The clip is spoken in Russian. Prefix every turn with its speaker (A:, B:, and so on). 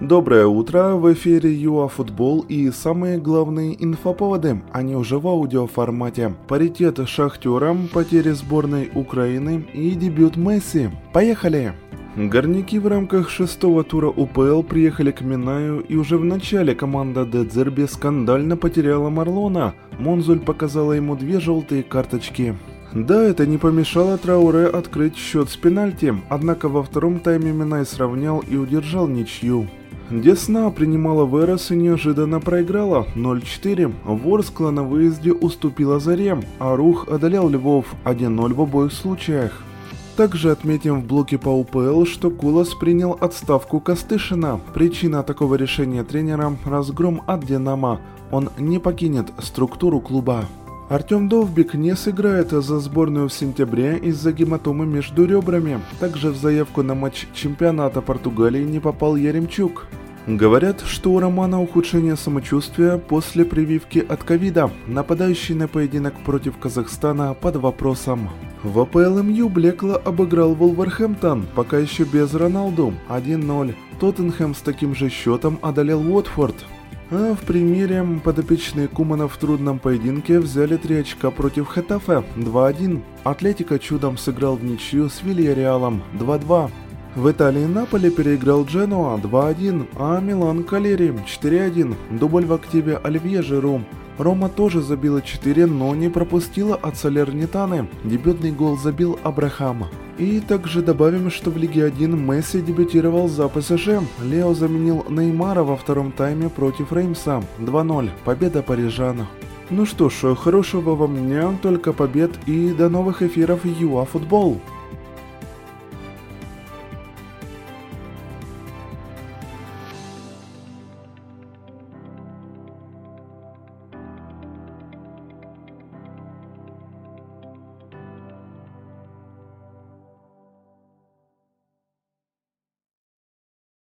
A: Доброе утро, в эфире ЮАФутбол и самые главные инфоповоды, они уже в аудиоформате. Паритет с Шахтером, потери сборной Украины и дебют Месси. Поехали! Горняки в рамках шестого тура УПЛ приехали к Минаю и уже в начале команда Дедзерби скандально потеряла Марлона. Монзуль показала ему две желтые карточки. Да, это не помешало Трауре открыть счет с пенальти, однако во втором тайме Минай сравнял и удержал ничью. Десна принимала Верес и неожиданно проиграла 0-4. Ворскла на выезде уступила Заре, а Рух одолел Львов 1-0 в обоих случаях. Также отметим в блоке по УПЛ, что Кулас принял отставку Костышина. Причина такого решения тренера – разгром от Динамо. Он не покинет структуру клуба. Артем Довбик не сыграет за сборную в сентябре из-за гематомы между ребрами. Также в заявку на матч чемпионата Португалии не попал Яремчук. Говорят, что у Романа ухудшение самочувствия после прививки от ковида. Нападающий на поединок против Казахстана под вопросом. В АПЛ МЮ Блекло обыграл Волверхэмптон, пока еще без Роналду, 1-0. Тоттенхэм с таким же счетом одолел Уотфорд. А в примере подопечные Кумана в трудном поединке взяли 3 очка против Хетафе 2-1. Атлетика чудом сыграл в ничью с Вильяреалом 2-2. В Италии Наполе переиграл Дженуа 2-1, а Милан Калери 4-1. Дубль в активе Оливье Жиру. Рома тоже забила 4, но не пропустила от Салернитаны. Дебютный гол забил Абрахам. И также добавим, что в Лиге 1 Месси дебютировал за ПСЖ. Лео заменил Неймара во втором тайме против Реймса. 2-0. Победа парижан. Ну что ж, хорошего вам дня, только побед и до новых эфиров ЮАФутбол. Футбол.